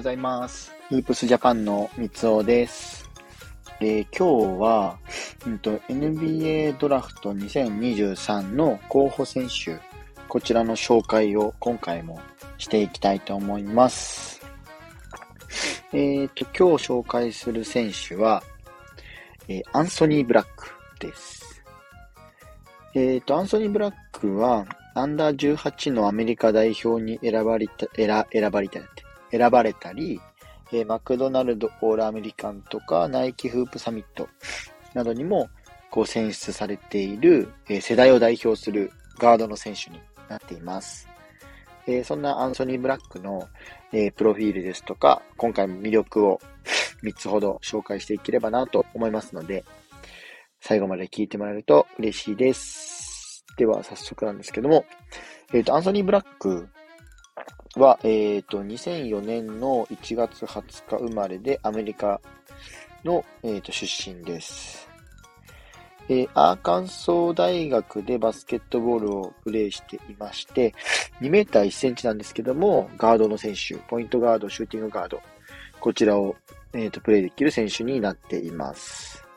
ございます。フープスジャパンの三尾です。えー、今日は、うんと、NBA ドラフト2023の候補選手、こちらの紹介を今回もしていきたいと思います。えーと、今日紹介する選手は、えー、アンソニー・ブラックです。えーと、アンソニー・ブラックは、アンダー18のアメリカ代表に選ばれた、選ばれた、選ばれたり、えー、マクドナルドオールアメリカンとか、ナイキフープサミットなどにも、こう選出されている、えー、世代を代表するガードの選手になっています。えー、そんなアンソニー・ブラックの、えー、プロフィールですとか、今回も魅力を3つほど紹介していければなと思いますので、最後まで聞いてもらえると嬉しいです。では、早速なんですけども、えっ、ー、と、アンソニー・ブラックは、えっ、ー、と、2004年の1月20日生まれで、アメリカの、えーと、出身です。えー、アーカンソー大学でバスケットボールをプレーしていまして、2メーター1センチなんですけども、ガードの選手、ポイントガード、シューティングガード、こちらを、えーとプレイできる選手になっています。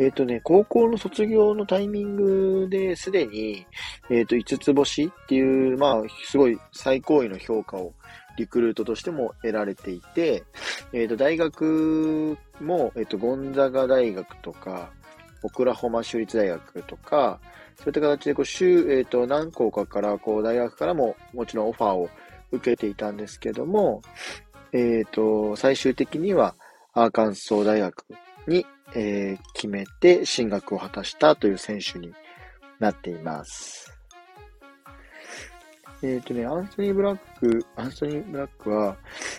えっ、ー、とね、高校の卒業のタイミングですでに、えっ、ー、と、5つ星っていう、まあ、すごい最高位の評価をリクルートとしても得られていて、えっ、ー、と、大学も、えっ、と、ゴンザガ大学とか、オクラホマ州立大学とか、そういった形で、こう、州、えっ、と、何校かから、こう、大学からももちろんオファーを受けていたんですけども、えっ、と、最終的には、アーカンソー大学にえー、決めて進学を果たしたという選手になっています。えっ、ー、とね、アンソニー・ブラック、アンソニー・ブラックは、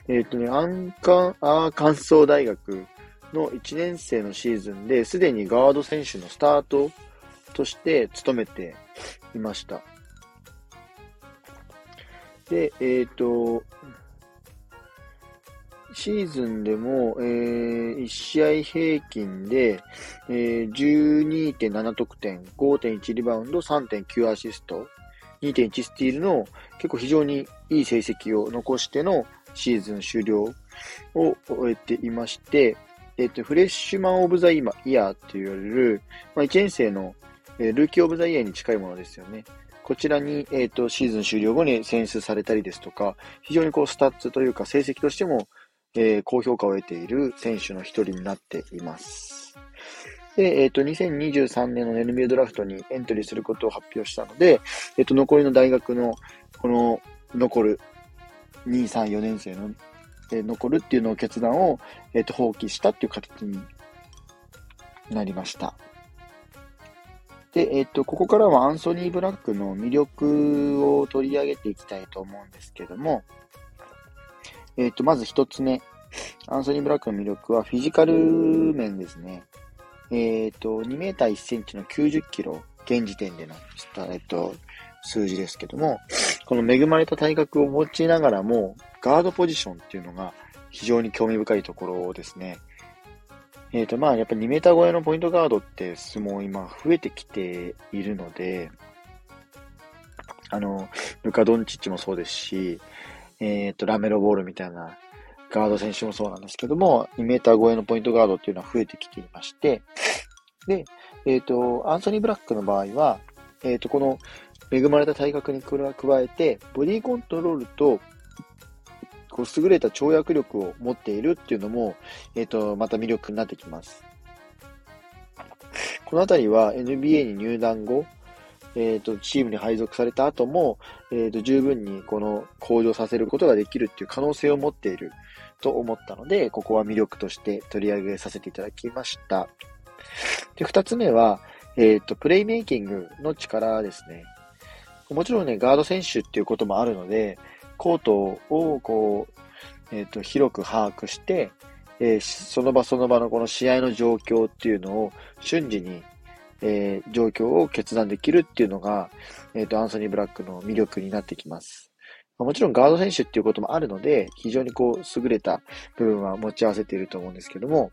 えっ、ー、とね、アンカン、アーカンソー大学の1年生のシーズンで、すでにガード選手のスタートとして務めていました。で、えっ、ー、と、シーズンでも、えー、1試合平均で、えー、12.7得点、5.1リバウンド、3.9アシスト、2.1スティールの結構非常にいい成績を残してのシーズン終了を終えていまして、えっ、ー、と、フレッシュマンオブザイヤーって言われる、まあ、1年生の、えー、ルーキーオブザイヤーに近いものですよね。こちらに、えっ、ー、と、シーズン終了後に選出されたりですとか、非常にこう、スタッツというか成績としても、えー、高評価を得ている選手の一人になっています。で、えっ、ー、と、2023年の NBA ドラフトにエントリーすることを発表したので、えっ、ー、と、残りの大学の、この、残る2、3、4年生の、えー、残るっていうのを決断を、えっ、と、放棄したっていう形になりました。で、えっ、と、ここからはアンソニー・ブラックの魅力を取り上げていきたいと思うんですけども、えっ、ー、と、まず一つ目。アンソニー・ブラックの魅力はフィジカル面ですね。えっ、ー、と、2メーター1センチの90キロ、現時点での、えっ、と、数字ですけども、この恵まれた体格を持ちながらも、ガードポジションっていうのが非常に興味深いところですね。えっ、ー、と、まあ、やっぱ2メーター超えのポイントガードって相撲今増えてきているので、あの、ルカ・ドンチッチもそうですし、えっ、と、ラメロボールみたいなガード選手もそうなんですけども、2メーター超えのポイントガードっていうのは増えてきていまして、で、えっ、ー、と、アンソニー・ブラックの場合は、えっ、ー、と、この恵まれた体格に加えて、ボディコントロールと、こう優れた跳躍力を持っているっていうのも、えっ、と、また魅力になってきます。このあたりは NBA に入団後、えっ、ー、と、チームに配属された後も、えっ、ー、と、十分にこの向上させることができるっていう可能性を持っていると思ったので、ここは魅力として取り上げさせていただきました。で、二つ目は、えっ、ー、と、プレイメイキングの力ですね。もちろんね、ガード選手っていうこともあるので、コートをこう、えっ、と、広く把握して、えその場その場のこの試合の状況っていうのを瞬時にえー、状況を決断できるっていうのが、えっ、ー、と、アンソニー・ブラックの魅力になってきます。もちろんガード選手っていうこともあるので、非常にこう、優れた部分は持ち合わせていると思うんですけども、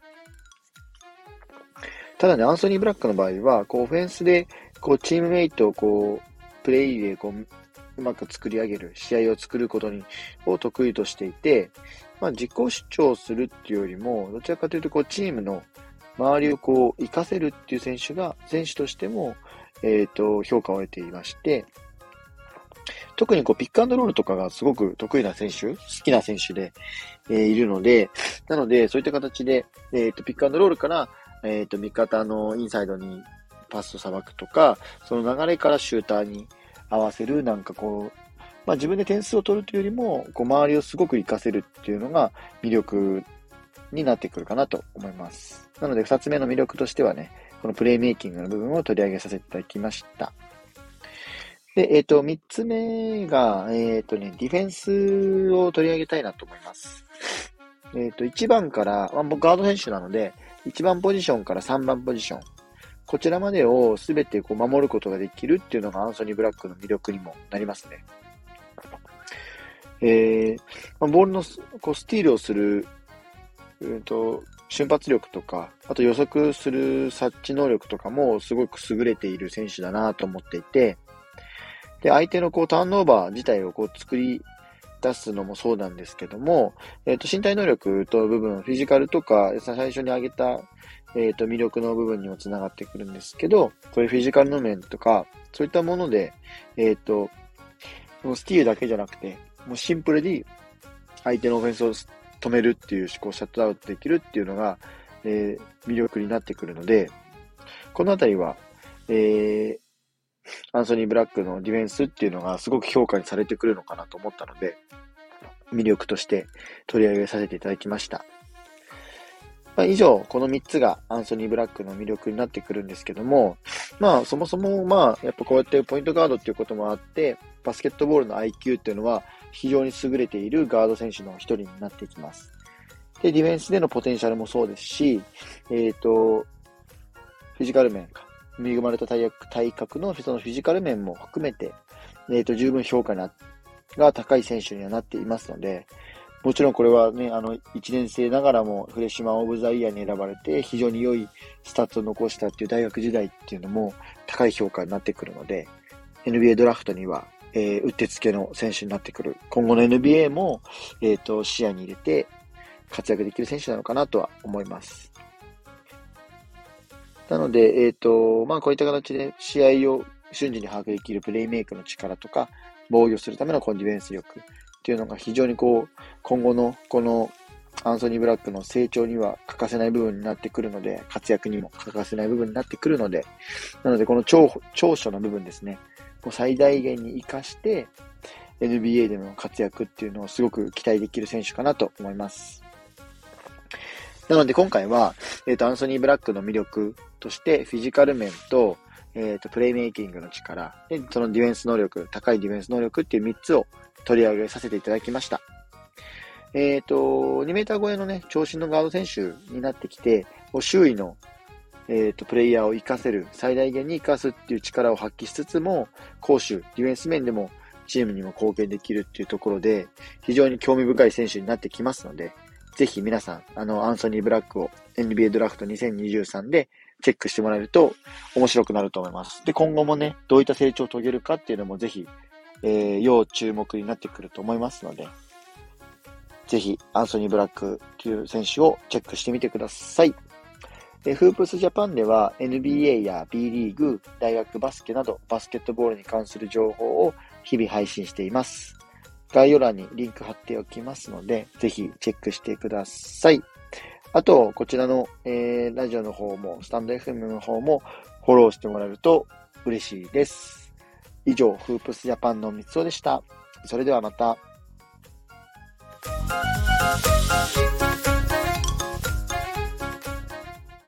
ただね、アンソニー・ブラックの場合は、こう、オフェンスで、こう、チームメイトをこう、プレイでこう、うまく作り上げる、試合を作ることに、を得意としていて、まあ、自己主張するっていうよりも、どちらかというと、こう、チームの周りをこう、活かせるっていう選手が、選手としても、えっ、ー、と、評価を得ていまして、特にこう、ピックアンドロールとかがすごく得意な選手、好きな選手で、えー、いるので、なので、そういった形で、えっ、ー、と、ピックアンドロールから、えっ、と、味方のインサイドにパスをさばくとか、その流れからシューターに合わせる、なんかこう、まあ自分で点数を取るというよりも、こう周りをすごく活かせるっていうのが魅力になってくるかなと思います。なので二つ目の魅力としてはね、このプレイメイキングの部分を取り上げさせていただきました。で、えっ、ー、と、三つ目が、えっ、ー、とね、ディフェンスを取り上げたいなと思います。えっ、ー、と、1番から、まあ、僕ガード選手なので、1番ポジションから3番ポジション、こちらまでをすべてこう守ることができるっていうのがアンソニー・ブラックの魅力にもなりますね。えー、ま、ボールのこうスティールをする、うんと、瞬発力とか、あと予測する察知能力とかもすごく優れている選手だなと思っていて、で、相手のこうターンオーバー自体をこう作り出すのもそうなんですけども、えっ、ー、と、身体能力と部分、フィジカルとか、最初に挙げたえっ、ー、と、魅力の部分にもつながってくるんですけど、こういうフィジカルの面とか、そういったもので、えっ、ー、と、スティールだけじゃなくて、もうシンプルに相手のオフェンスを止めるっていう、思考を、シャットアウトできるっていうのが、えー、魅力になってくるので、このあたりは、えー、アンソニー・ブラックのディフェンスっていうのがすごく評価にされてくるのかなと思ったので、魅力として取り上げさせていただきました。まあ、以上、この3つがアンソニー・ブラックの魅力になってくるんですけども、まあ、そもそも、まあ、やっぱこうやってポイントガードっていうこともあって、バスケットボールの IQ っていうのは非常に優れているガード選手の一人になっていきます。で、ディフェンスでのポテンシャルもそうですし、えっ、ー、と、フィジカル面か、恵まれた体体格のそのフィジカル面も含めて、えっ、ー、と、十分評価が高い選手にはなっていますので、もちろんこれはね、あの、1年生ながらも Freshman of the Year に選ばれて、非常に良いスタッツを残したっていう大学時代っていうのも高い評価になってくるので、NBA ドラフトには、えー、うってつけの選手になってくる。今後の NBA も、えっ、ー、と、視野に入れて活躍できる選手なのかなとは思います。なので、えっ、ー、と、まあ、こういった形で試合を瞬時に把握できるプレイメイクの力とか、防御するためのコンディフェンス力、っていうのが非常にこう、今後のこのアンソニー・ブラックの成長には欠かせない部分になってくるので、活躍にも欠かせない部分になってくるので、なのでこの長長所の部分ですね、もう最大限に活かして、NBA での活躍っていうのをすごく期待できる選手かなと思います。なので今回は、えっ、ー、と、アンソニー・ブラックの魅力として、フィジカル面と、えっ、ー、と、プレイメイキングの力、で、そのディフェンス能力、高いディフェンス能力っていう3つを取り上げさせていただきました。えっ、ー、と、2メーター超えのね、長身のガード選手になってきて、周囲の、えっ、ー、と、プレイヤーを活かせる、最大限に活かすっていう力を発揮しつつも、攻守、ディフェンス面でもチームにも貢献できるっていうところで、非常に興味深い選手になってきますので、ぜひ皆さん、あの、アンソニー・ブラックを NBA ドラフト2023でチェックしてもらえると面白くなると思います。で、今後もね、どういった成長を遂げるかっていうのもぜひえー、要注目になってくると思いますので、ぜひ、アンソニー・ブラックという選手をチェックしてみてください。えフープスジャパンでは NBA や B リーグ、大学バスケなどバスケットボールに関する情報を日々配信しています。概要欄にリンク貼っておきますので、ぜひチェックしてください。あと、こちらの、えー、ラジオの方も、スタンド FM の方もフォローしてもらえると嬉しいです。以上、フープスジャパンの三つおでした。それではまた。